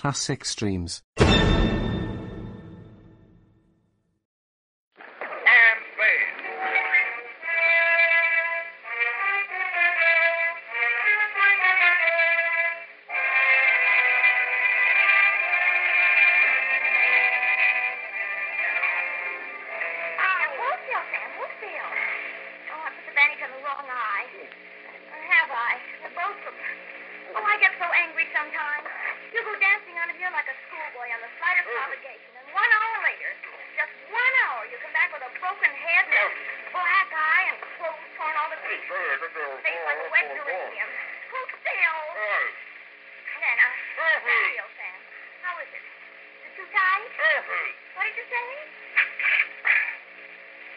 classic streams. How is it? Is it too tight? What did you say?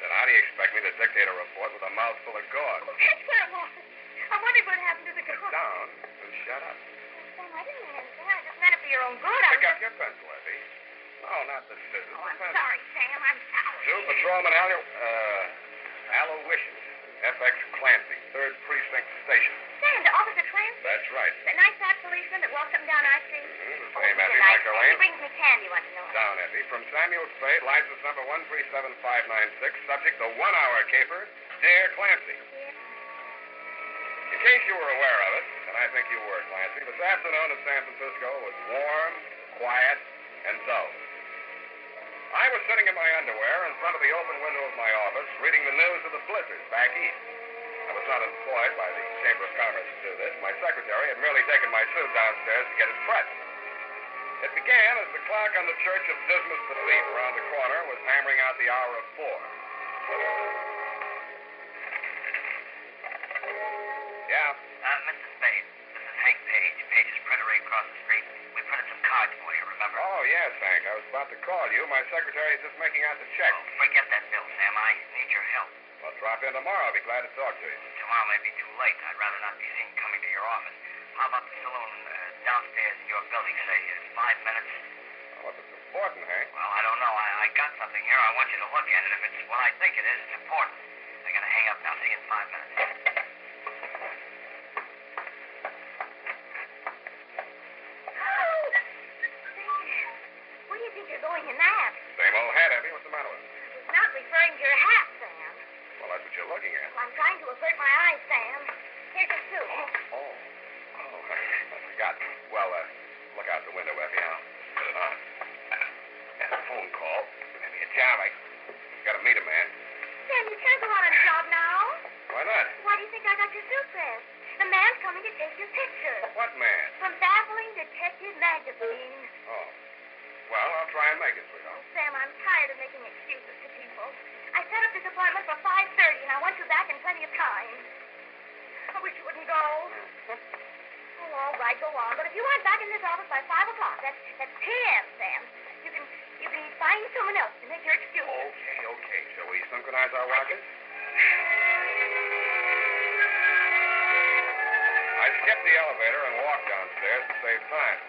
Then how do you expect me to dictate a report with a mouthful of gauze? Oh, that's what it was. I wondered what happened to the Sit down and shut up. Sam, I didn't mean anything. I just meant it for your own good. I Pick up just... your pencil, Effie. No, not the scissors. Oh, I'm pencil. sorry, Sam. I'm sorry. Two Allo, uh, Aloysius, FX Clancy, 3rd Precinct Station. Sam, the officer Clancy. That's right. The nice fat policeman that walks up and down our street. He's Effie a nice man. He eh? brings me candy once in a while. Down, Effie. From Samuel Spade, license number 137596, subject the one-hour caper, Dare Clancy. In case you were aware of it, and I think you were, Clancy, this afternoon in San Francisco was warm, quiet, and dull. I was sitting in my underwear in front of the open window of my office, reading the news of the blizzard back east. Was not employed by the Chamber of Commerce to do this. My secretary had merely taken my suit downstairs to get it pressed. It began as the clock on the Church of Dismas the Thief around the corner was hammering out the hour of four. Yeah. Uh, Mr. Spade, this is Hank Page. Page's printer right across the street. We printed some cards for you, remember? Oh, yes, Hank. I was about to call you. My secretary is just making out the check. Oh, forget that bill, Sam. I need your help. Well, drop in tomorrow. I'll be glad to talk to you. Tomorrow may be too late. I'd rather not be seen coming to your office. How about the saloon uh, downstairs in your building, say, uh, five minutes? Well, what's it's important, Hank? Well, I don't know. I, I got something here. I want you to look at it. If it's what I think it is, it's important. I gotta hang up now. See you in five minutes. Oh, Sam, where do you think you're going in that? Same old hat, Effie. What's the matter with it? It's not referring to your hat, Sam. Well, that's what you're looking at. I'm trying to avert my eyes, Sam. Here's your suit. Oh. Oh, I, I forgot. Well, uh, look out the window, Effie. I'll put it on. And a phone call. Maybe a job. I gotta meet a man. Sam, you can't go on a job now. Why not? Why do you think I got your suit pressed? The man's coming to take your picture. What man? From Baffling Detective Magazine. Oh. Well, I'll try and make it, sweetheart. Sam, I'm tired of making excuses to people. Set up this appointment for 5.30, and I want you back in plenty of time. I wish you wouldn't go. Oh, all right, go on. But if you aren't back in this office by 5 o'clock, that's, that's 10, Sam. You can, you can find someone else to make your excuse. Okay, okay. Shall we synchronize our watches? I skipped the elevator and walked downstairs to save time.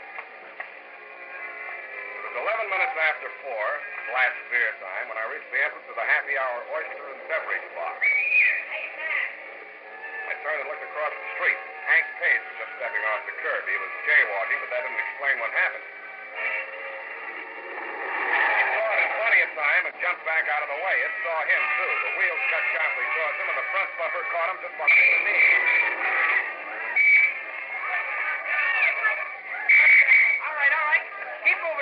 It was 11 minutes after 4, last beer time, when I reached the entrance of the happy hour oyster and beverage bar. I turned and looked across the street. Hank Page was just stepping off the curb. He was jaywalking, but that didn't explain what happened. Saw it plenty of time and jumped back out of the way. It saw him, too. The wheels cut sharply towards him, and the front bumper caught him just behind the knee.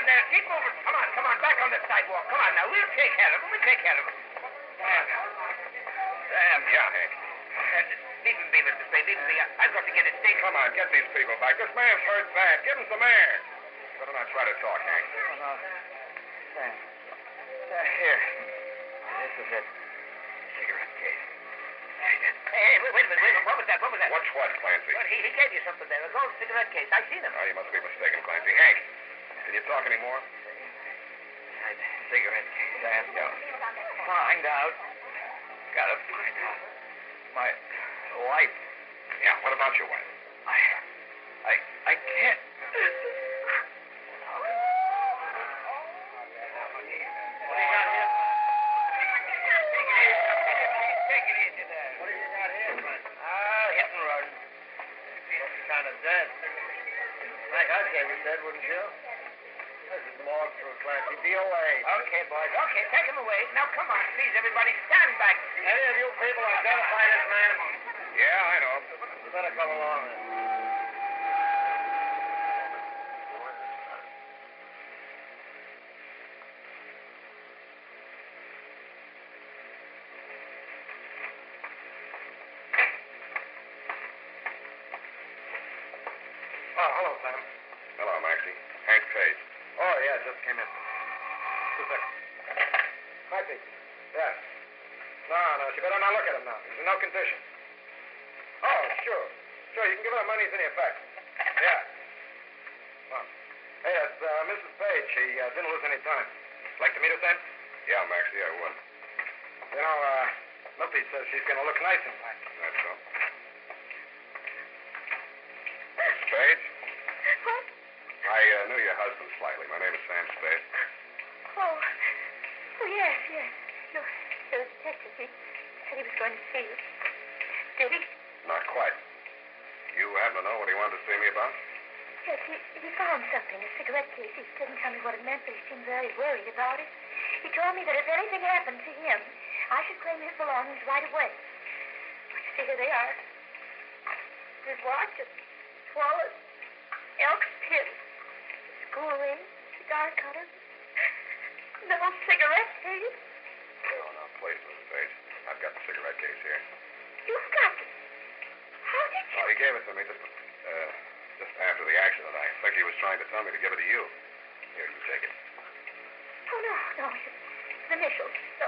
Moving there. Keep moving. Come on, come on. Back on the sidewalk. Come on now. We'll take care of him. We'll take care of him. Sam. Sam. Yeah, Hank. Uh, leave him be, Mr. Spade. Leave him be. I- I've got to get his thing. Come on, get these people back. This man's hurt bad. Give him some air. Better not try to talk, Hank. Oh, no. Sam. Here. This is it. Cigarette case. Hey, wait, wait a minute. Wait a minute. What was that? What was that? What's what, Clancy? Well, he, he gave you something there. A gold cigarette case. I seen him. Oh, you must be mistaken, Clancy. Hank, can you talk anymore? Cigarette case. Sam. Yeah. Find out. Gotta find out. My wife. Yeah, what about your wife? I. I. I can't. Take it easy there. What have you got here, Frank? Ah, hit and run. Looks kind of dead. Like I gave you said, wouldn't you? This is more through, Clancy. DOA. Okay. Okay, take him away. Now, come on, please, everybody, stand back. Any of you people identify this man? Yeah, I know. You better come along then. Oh, hello, Sam. Hello, Maxie. Hank Page. Oh, yeah, just came in. Two seconds. Maxie. Yes. No, no, she better not look at him now. He's in no condition. Oh, sure. Sure, you can give her the money as any effect. Yeah. Well, hey, that's uh, Mrs. Page. She uh, didn't lose any time. Like to meet us then? Yeah, Maxie, I would. You know, uh, Lippy says she's going to look nice and black. That's so. Mrs. Page, What? I uh, knew your husband slightly. My name is Sam Spade. Oh. Oh, yes, yes. No, the detective, he said he was going to see you. Did he? Not quite. You happen to know what he wanted to see me about? Yes, he, he found something, a cigarette case. He didn't tell me what it meant, but he seemed very worried about it. He told me that if anything happened to him, I should claim his belongings right away. See here they are. His watch, his wallet, elk's pin, school ring, cigar cutter, little cigarette case. Oh, no, please, Mrs. Page. I've got the cigarette case here. You've got it. How did you? Oh, he gave it to me just, uh, just after the accident. I think he was trying to tell me to give it to you. Here, you take it. Oh, no, no. His initials. So,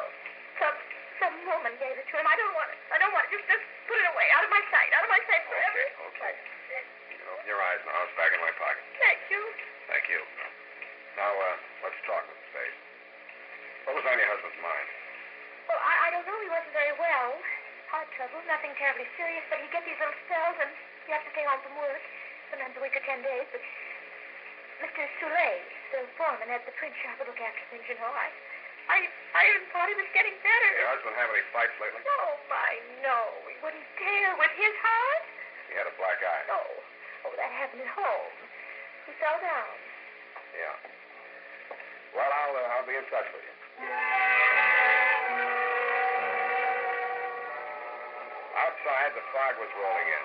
some, some woman gave it to him. I don't want it. I don't want it. Just, just put it away. Out of my sight. Out of my sight forever. Okay, okay. You can open your eyes now. It's back in my pocket. Thank you. Thank you. Now, uh, let's talk, Mrs. Page. What was on your husband's mind? Well, I, I don't know. He wasn't very well. Heart trouble. Nothing terribly serious, but he gets these little spells, and he has to stay home from work. Sometimes a week or ten days. But Mr. Soule, the foreman at the print shop, you know. I, I, I even thought he was getting better. Your husband have any fights lately? Oh, my, no. He wouldn't dare with his heart. He had a black eye. Oh, oh, that happened at home. He fell down. Yeah. Well, I'll, uh, I'll be in touch with you. Outside, the fog was rolling in.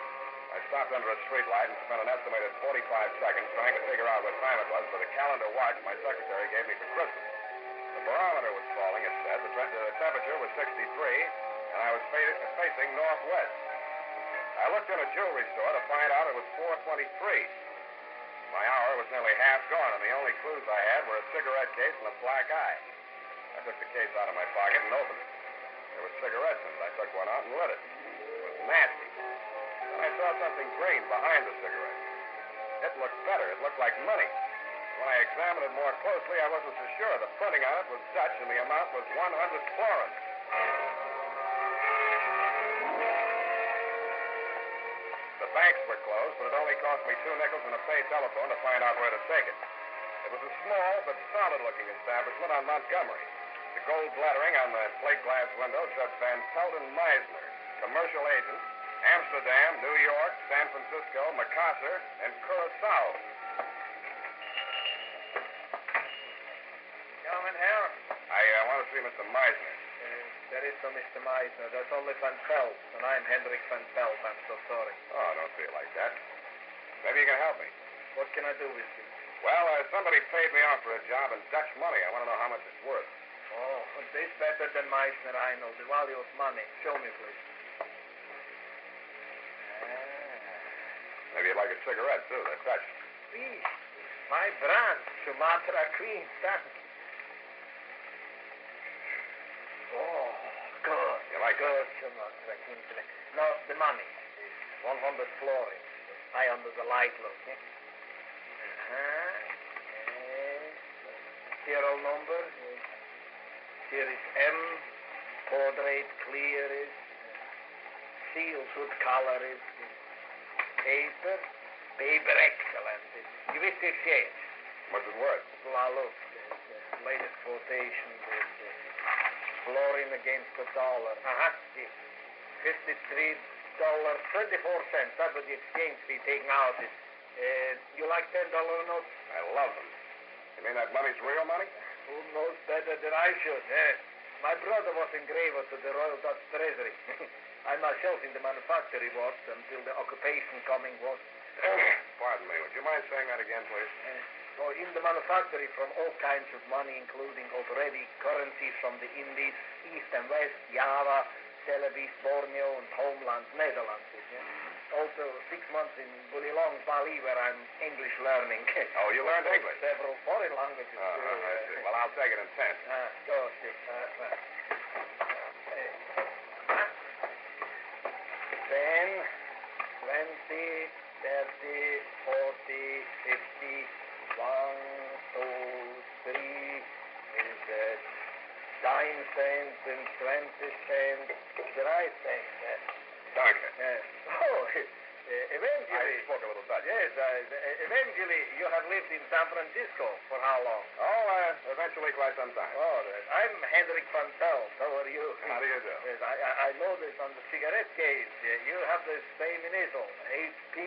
I stopped under a streetlight and spent an estimated 45 seconds trying to figure out what time it was for the calendar watch my secretary gave me for Christmas. The barometer was falling, it said. The, the temperature was 63, and I was fa- facing northwest. I looked in a jewelry store to find out it was 423. My hour was nearly half gone, and the only clues I had were a cigarette case and a black eye. I took the case out of my pocket and opened it. There were cigarettes in it. I took one out and lit it. It was nasty. Then I saw something green behind the cigarette. It looked better. It looked like money. When I examined it more closely, I wasn't so sure. The printing on it was Dutch, and the amount was 100 florins. The banks were closed, but it only cost me two nickels and a paid telephone to find out where to take it. It was a small but solid-looking establishment on Montgomery. The gold lettering on the plate glass window said Van Pelden Meisner, commercial agent, Amsterdam, New York, San Francisco, Macassar, and Curacao. Gentlemen here. I uh, want to see Mr. Meisner. Uh, there is no Mr. Meisner. That's only Van Pelt. And I'm Hendrik Van Pelt. I'm so sorry. Oh, don't see it like that. Maybe you can help me. What can I do with you? Well, uh, somebody paid me off for a job in Dutch money. I want to know how much it's worth. Oh, this better than Meisner, I know. The value of money. Show me, please. Ah, Maybe you'd like a cigarette, too. They're Dutch. please. My brand, Sumatra Queen. Thanks. Oh, good. You like it? Good, Sumatra Queen. Now, the money is 100 florins. High under the light, look. Eh? Uh-huh. Yes. Serial number. Yes. Here is M. Quadrate clear is. Seal good color is. Paper. Paper excellent. You wish to exchange. What's it worth? Well, look. The, the latest quotation florin against the dollar. Uh-huh. Yes. Fifty-three dollars twenty-four cents. That's what the exchange fee taken out is. Uh, you like ten dollar notes? I love them. You mean that money's real money? Who knows better than I should, eh? My brother was engraver to the Royal Dutch Treasury. I myself in the manufactory was until the occupation coming was. Pardon me. Would you mind saying that again, please? Uh, so in the manufactory from all kinds of money, including already currencies from the Indies, East and West, Java, Celebes, Borneo, and homeland, Netherlands. Yeah? Also six months in Buleleng, Bali, where I'm English learning. Oh, you learned English? Several foreign languages. Too, I uh, see. Well, I'll take it in ten. Ah, sure, sure. Uh, well. Uh, Ten, twenty, thirty, forty, fifty, one, two, three, is that dime cents and twenty cents, the right cents. Uh, Danke. uh, oh, uh, eventually. I spoke a little Dutch. Yes, uh, eventually you have lived in San Francisco for how long? Oh, uh, eventually quite some time. Oh, uh, I'm Hendrik Van Pelt. How are you? How do you do? Yes, I, I, I noticed on the cigarette case uh, you have the same initial, HP.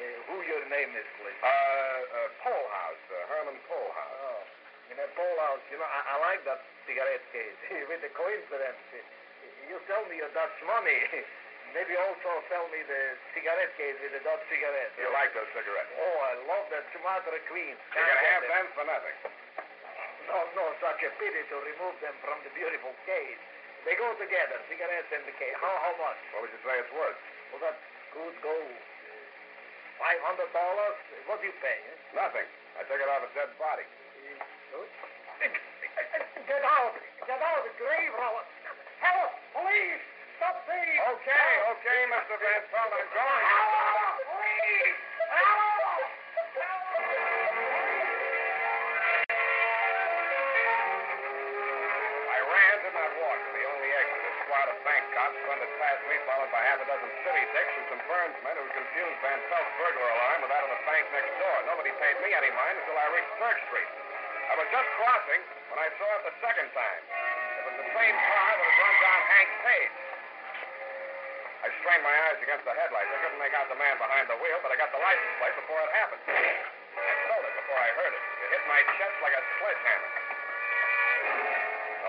Uh, who your name is, please? Uh, uh, Polhouse, uh, Herman Polhouse. Oh, in a bowl house. You know, I, I like that cigarette case. With the coincidence, uh, you sell me your Dutch money. Maybe also sell me the cigarette case with the Dutch cigarette. You like those cigarettes? Oh, I love that Sumatra Queen. You can have them for nothing. No, no, such a pity to remove them from the beautiful case. They go together, cigarettes and the case. How, how much? What would you say it's worth? Well, that could go hundred dollars. What do you pay? Eh? Nothing. I took it off a dead body. Get out! Get out! Of the grave robber! Help! Police! Stop thief! Okay, okay, Mr. Van Pelt, I'm going. Thundered past me, followed by half a dozen city dicks and some Burnsmen who confused Van Pelt's burglar alarm with that of the bank next door. Nobody paid me any mind until I reached Burke Street. I was just crossing when I saw it the second time. It was the same car that had run down Hank Page. I strained my eyes against the headlights. I couldn't make out the man behind the wheel, but I got the license plate before it happened. I felt it before I heard it. It hit my chest like a sledgehammer.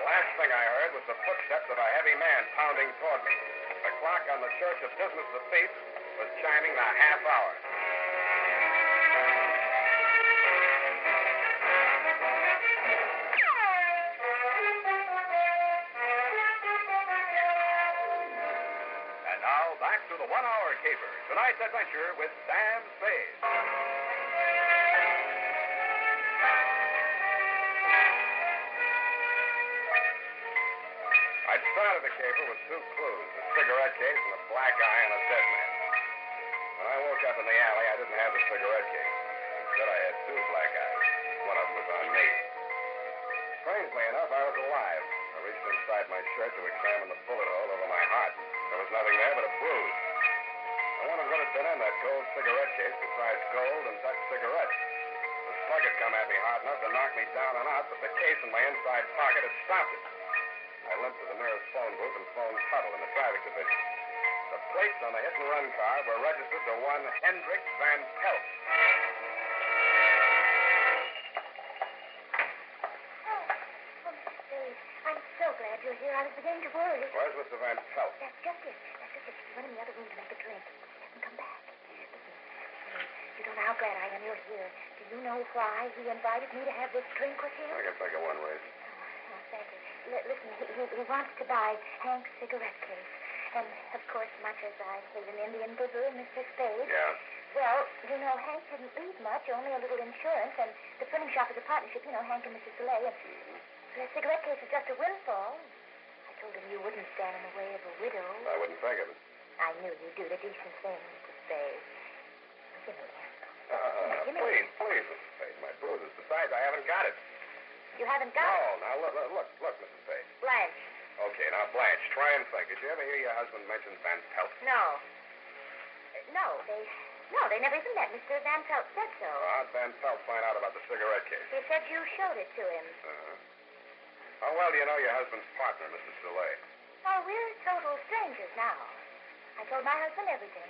The last thing I heard was the footsteps of a heavy man pounding toward me. The clock on the Church of Dismas the Thief was chiming the half hour. And now back to the one hour caper. Tonight's adventure with Sam Spade. The with two clues a cigarette case and a black eye on a dead man. When I woke up in the alley, I didn't have the cigarette case. Instead, I had two black eyes. One of them was on me. Strangely enough, I was alive. I reached inside my shirt to examine the bullet hole over my heart. There was nothing there but a bruise. I wondered what had been in that gold cigarette case besides gold and Dutch cigarettes. The slug had come at me hard enough to knock me down and out, but the case in my inside pocket had stopped it. I limped to the nearest phone booth and phoned Tuttle in the traffic division. The plates on the hit and run car were registered to one Hendrik Van Pelt. Oh, oh, Mr. I'm so glad you're here. I was beginning to worry. Where's Mr. Van Pelt? That's just it. That's just it. He went in the other room to make a drink. He hasn't come back. Listen, you don't know how glad I am you're here. Do you know why he invited me to have this drink with him? I can think of one reason. Oh, thank you. L- listen, he, he, he wants to buy Hank's cigarette case. And, of course, much as I hate an Indian giver, Mr. Spade. Yeah. Well, you know, Hank didn't leave much, only a little insurance, and the printing shop is a partnership, you know, Hank and Mrs. Soleil. And the cigarette case is just a windfall. I told him you wouldn't stand in the way of a widow. I wouldn't think of it. I knew you'd do the decent thing, Mr. Spade. Give me that. Uh, please, please, Mrs. Page, my bruises. Besides, I haven't got it. You haven't got No, now look, look, look, Mrs. Page. Blanche. Okay, now Blanche, try and think. Did you ever hear your husband mention Van Pelt? No. Uh, No, they... No, they never even met. Mr. Van Pelt said so. How'd Van Pelt find out about the cigarette case? He said you showed it to him. Uh-huh. How well do you know your husband's partner, Mr. Soleil? Oh, we're total strangers now. I told my husband everything.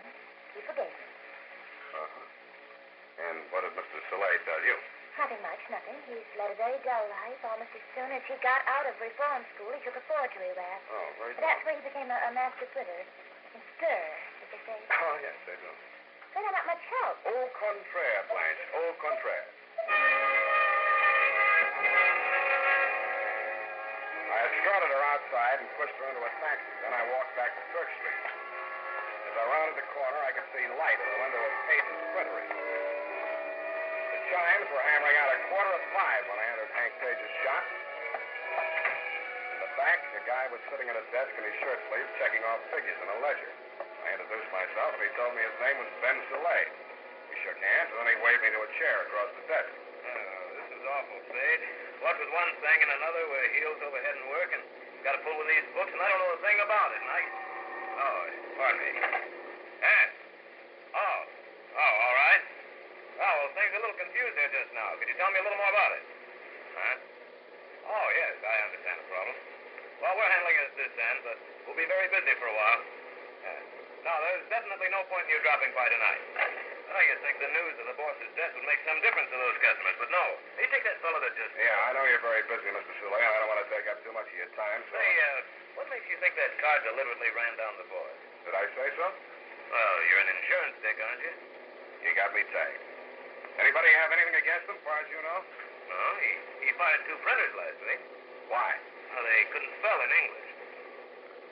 He forgave me. Uh-huh. And what did Mr. Soleil tell you? Nothing much, nothing. He's led a very dull life. Almost as soon as he got out of reform school, he took a forgery rap. Oh, very That's where he became a, a master quitter. And stir, as they say. Oh, yes, they do. But they're not much help. Au contraire, Blanche. Au contraire. I escorted her outside and pushed her into a taxi. Then I walked back to Church Street. As I rounded the corner, I could see light in the window of Page's printery. The chimes were hammering out a quarter of five when I entered Hank Page's shop. In the back, a guy was sitting at a desk in his shirt sleeves checking off figures in a ledger. I introduced myself, and he told me his name was Ben Soleil. We shook hands, and then he waved me to a chair across the desk. Oh, this is awful, Spade. What with one thing and another, we're heels over head and working. Got to pull with these books, and I don't know a thing about it. And I... Oh, pardon me. Yes. Oh. Oh, all right. Oh, well, things are a little confused now. Could you tell me a little more about it? Huh? Oh, yes, I understand the problem. Well, we're handling it at this end, but we'll be very busy for a while. Yes. No, there's definitely no point in you dropping by tonight. I you think the news of the boss's death would make some difference to those customers, but no. Hey, take that fellow that just... Yeah, I know you're very busy, Mr. Soleil. I don't want to take up too much of your time, so... Say, uh, what makes you think that car deliberately ran down the board? Did I say so? Well, you're an insurance dick, aren't you? You got me tagged. Anybody have anything against them, far as you know? No, he, he fired two printers last week. Why? Well, they couldn't spell in English.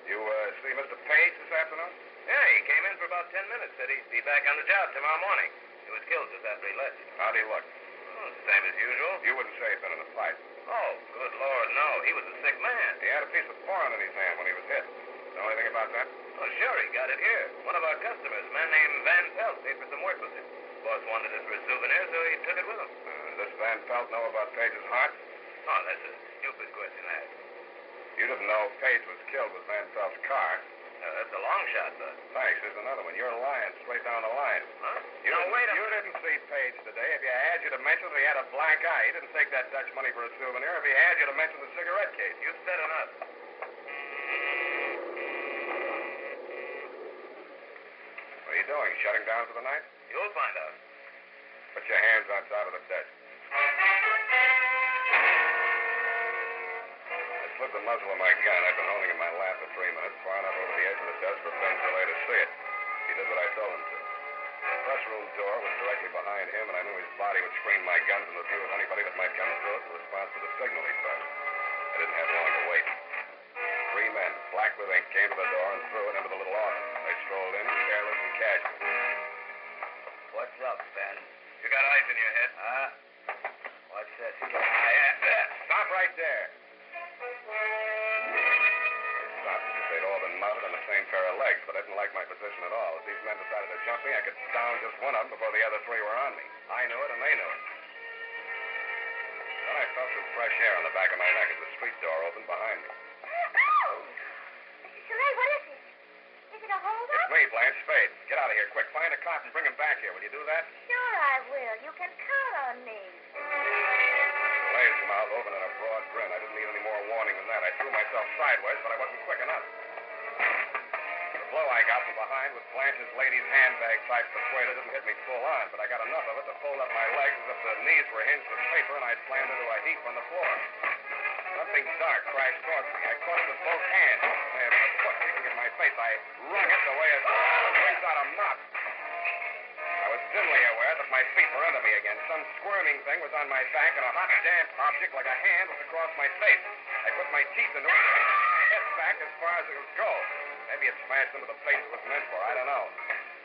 You uh, see Mr. Page this afternoon? Yeah, he came in for about ten minutes, said he'd be back on the job tomorrow morning. He was killed just after he left. How'd he look? Oh, same as usual. You wouldn't say he'd been in a fight. Oh, good Lord, no. He was a sick man. He had a piece of foreign in his hand when he was hit. Know anything about that? Oh, sure, he got it here. One of our customers, a man named Van Pelt, paid for some work with it. Boss wanted it for a souvenir, so he took it with him. Uh, does Van Pelt know about Page's heart? Oh, that's a stupid question ask. You didn't know Page was killed with Van Pelt's car. Uh, that's a long shot, but... Thanks. Here's another one. You're lying straight down the line. Huh? You no, wait a You didn't see Page today. If you had, you'd have mentioned that he had a black eye. He didn't take that Dutch money for a souvenir. If he had, you'd have mentioned the cigarette case. You said enough. What are you doing? Shutting down for the night? You'll find out. Put your hands top of the desk. I slipped the muzzle of my gun. I'd been holding in my lap for three minutes, far enough over the edge of the desk for Ben Soleil to see it. He did what I told him to. The press room door was directly behind him, and I knew his body would screen my gun from the view of anybody that might come through it in response to the signal he pressed. I didn't have long to wait. Three men, black with ink, came to the door and threw it into the little office. They strolled in, careless and casual. Up, Ben? You got ice in your head? Huh? What's this? I, Stop right there. They'd all been mounted on the same pair of legs, but I didn't like my position at all. If these men decided to jump me, I could down just one of them before the other three were on me. I knew it, and they knew it. Then I felt some fresh air on the back of my neck as the street door opened behind me. Oh! Mr. Soleil, what is it? Is it a holdup? It's me, Blanche Page. Get out of here, quick. Find a cop and bring him back here. Will you do that? Sure I will. You can count on me. Soleil's mouth opened in a broad grin. I didn't need any more warning than that. I threw myself sideways, but I wasn't quick enough. The blow I got from behind was Blanche's lady's handbag type persuader didn't hit me full on, but I got enough of it to fold up my legs as if the knees were hinged with paper and I'd slammed into a heap on the floor. Something dark crashed towards me. I caught it with both hands. I had a foot kicking at my face. I wrung it the way a child wrings out a mop. I was dimly aware that my feet were under me again. Some squirming thing was on my back, and a hot, damp object like a hand was across my face. I put my teeth into it, and head back as far as it would go. Maybe it smashed into the place it was meant for. I don't know.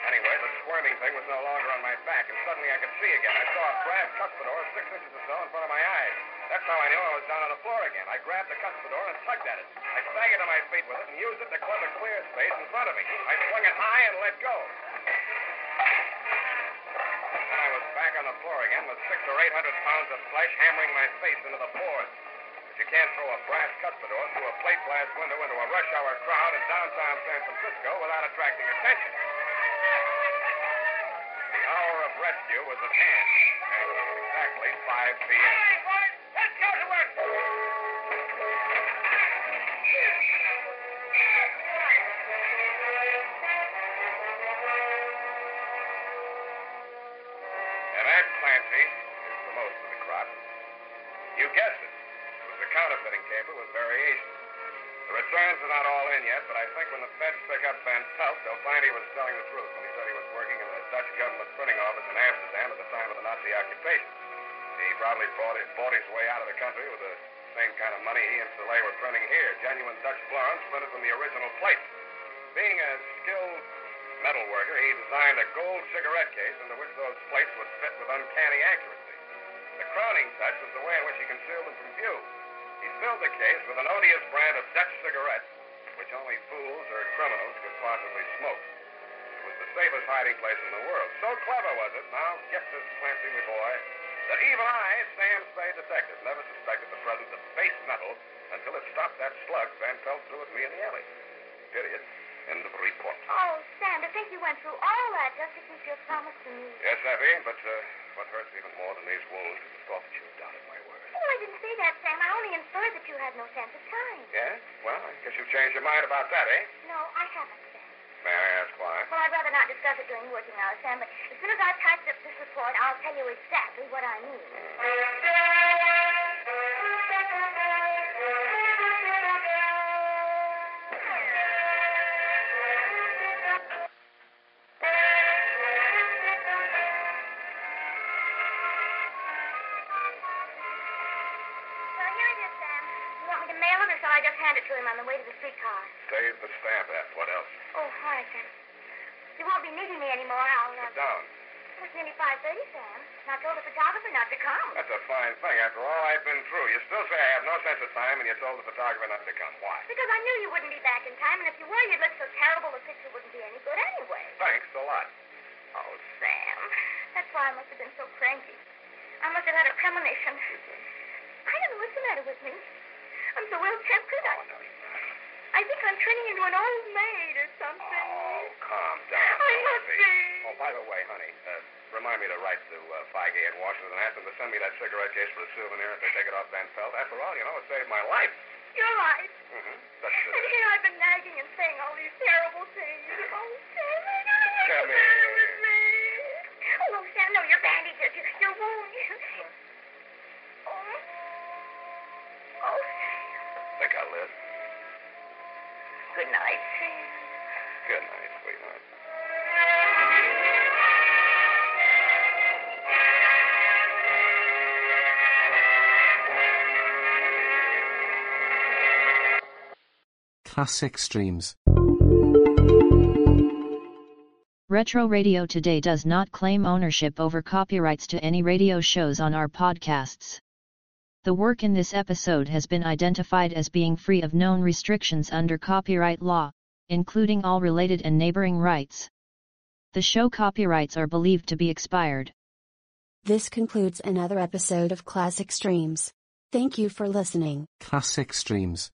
Anyway, the squirming thing was no longer on my back, and suddenly I could see again. I saw a brass cuspidor six inches or so in front of my eyes. That's how I knew I was down on the floor again. I grabbed the cuspidor and tugged at it. I staggered to my feet with it and used it to club a clear space in front of me. I swung it high and let go. Then I was back on the floor again with six or eight hundred pounds of flesh hammering my face into the boards. But you can't throw a brass cuspidor through a plate glass window into a rush hour crowd in downtown San Francisco without attracting attention. The hour of rescue was at hand. Exactly 5 p.m. Returns are not all in yet, but I think when the feds pick up Van Pelt, they'll find he was telling the truth when he said he was working in the Dutch government printing office in Amsterdam at the time of the Nazi occupation. He probably bought, it, bought his way out of the country with the same kind of money he and Soleil were printing here, genuine Dutch florins printed from the original plate. Being a skilled metal worker, he designed a gold cigarette case into which those plates would fit with uncanny accuracy. The crowning touch was the way in which he concealed them from view. He filled the case with an odious brand of Dutch cigarettes, which only fools or criminals could possibly smoke. It was the safest hiding place in the world. So clever was it, now get this Clancy, my boy, that even I, Sam Spade detective, never suspected the presence of base metal until it stopped that slug Van Pelt threw at me in the alley. Period. End of report. Oh, Sam, to think you went through all that just to keep your promise to me. Yes, Effie, but uh, what hurts even more than these wounds is the thought that you doubted my Oh, I didn't say that, Sam. I only inferred that you had no sense of time. Yeah? Well, I guess you've changed your mind about that, eh? No, I haven't, Sam. May I ask why? Well, I'd rather not discuss it during working hours, Sam, but as soon as I've typed up this report, I'll tell you exactly what I mean. Hand it to him on the way to the streetcar? Save the stamp, F. What else? Oh, then. You won't be needing me anymore. I'll, uh... Sit down. It's nearly 5.30, Sam. And I told the photographer not to come. That's a fine thing. After all I've been through, you still say I have no sense of time, and you told the photographer not to come. Why? Because I knew you wouldn't be back in time, and if you were, you'd look so terrible the picture wouldn't be any good anyway. Thanks a lot. Oh, Sam. That's why I must have been so cranky. I must have had a premonition. I don't know what's the matter with me. I'm so ill-tempered. I, Oh, no. I think I'm turning into an old maid or something. Oh, calm down. I must be. Oh, by the way, honey, uh, remind me to write to uh, Feige in Washington and ask them to send me that cigarette case for a souvenir if they take it off Van Pelt. After all, you know, it saved my life. You're right. Mm-hmm. That's And here I've been nagging and saying all these terrible things. Oh, Sam, I know what's the matter with me. Oh, Sam, no, your bandages, your, your wound. Sam. think I'll live. Good night, Sam. Good night, sweetheart. Classic Streams. Retro Radio Today does not claim ownership over copyrights to any radio shows on our podcasts. The work in this episode has been identified as being free of known restrictions under copyright law, including all related and neighboring rights. The show copyrights are believed to be expired. This concludes another episode of Classic Streams. Thank you for listening. Classic Streams.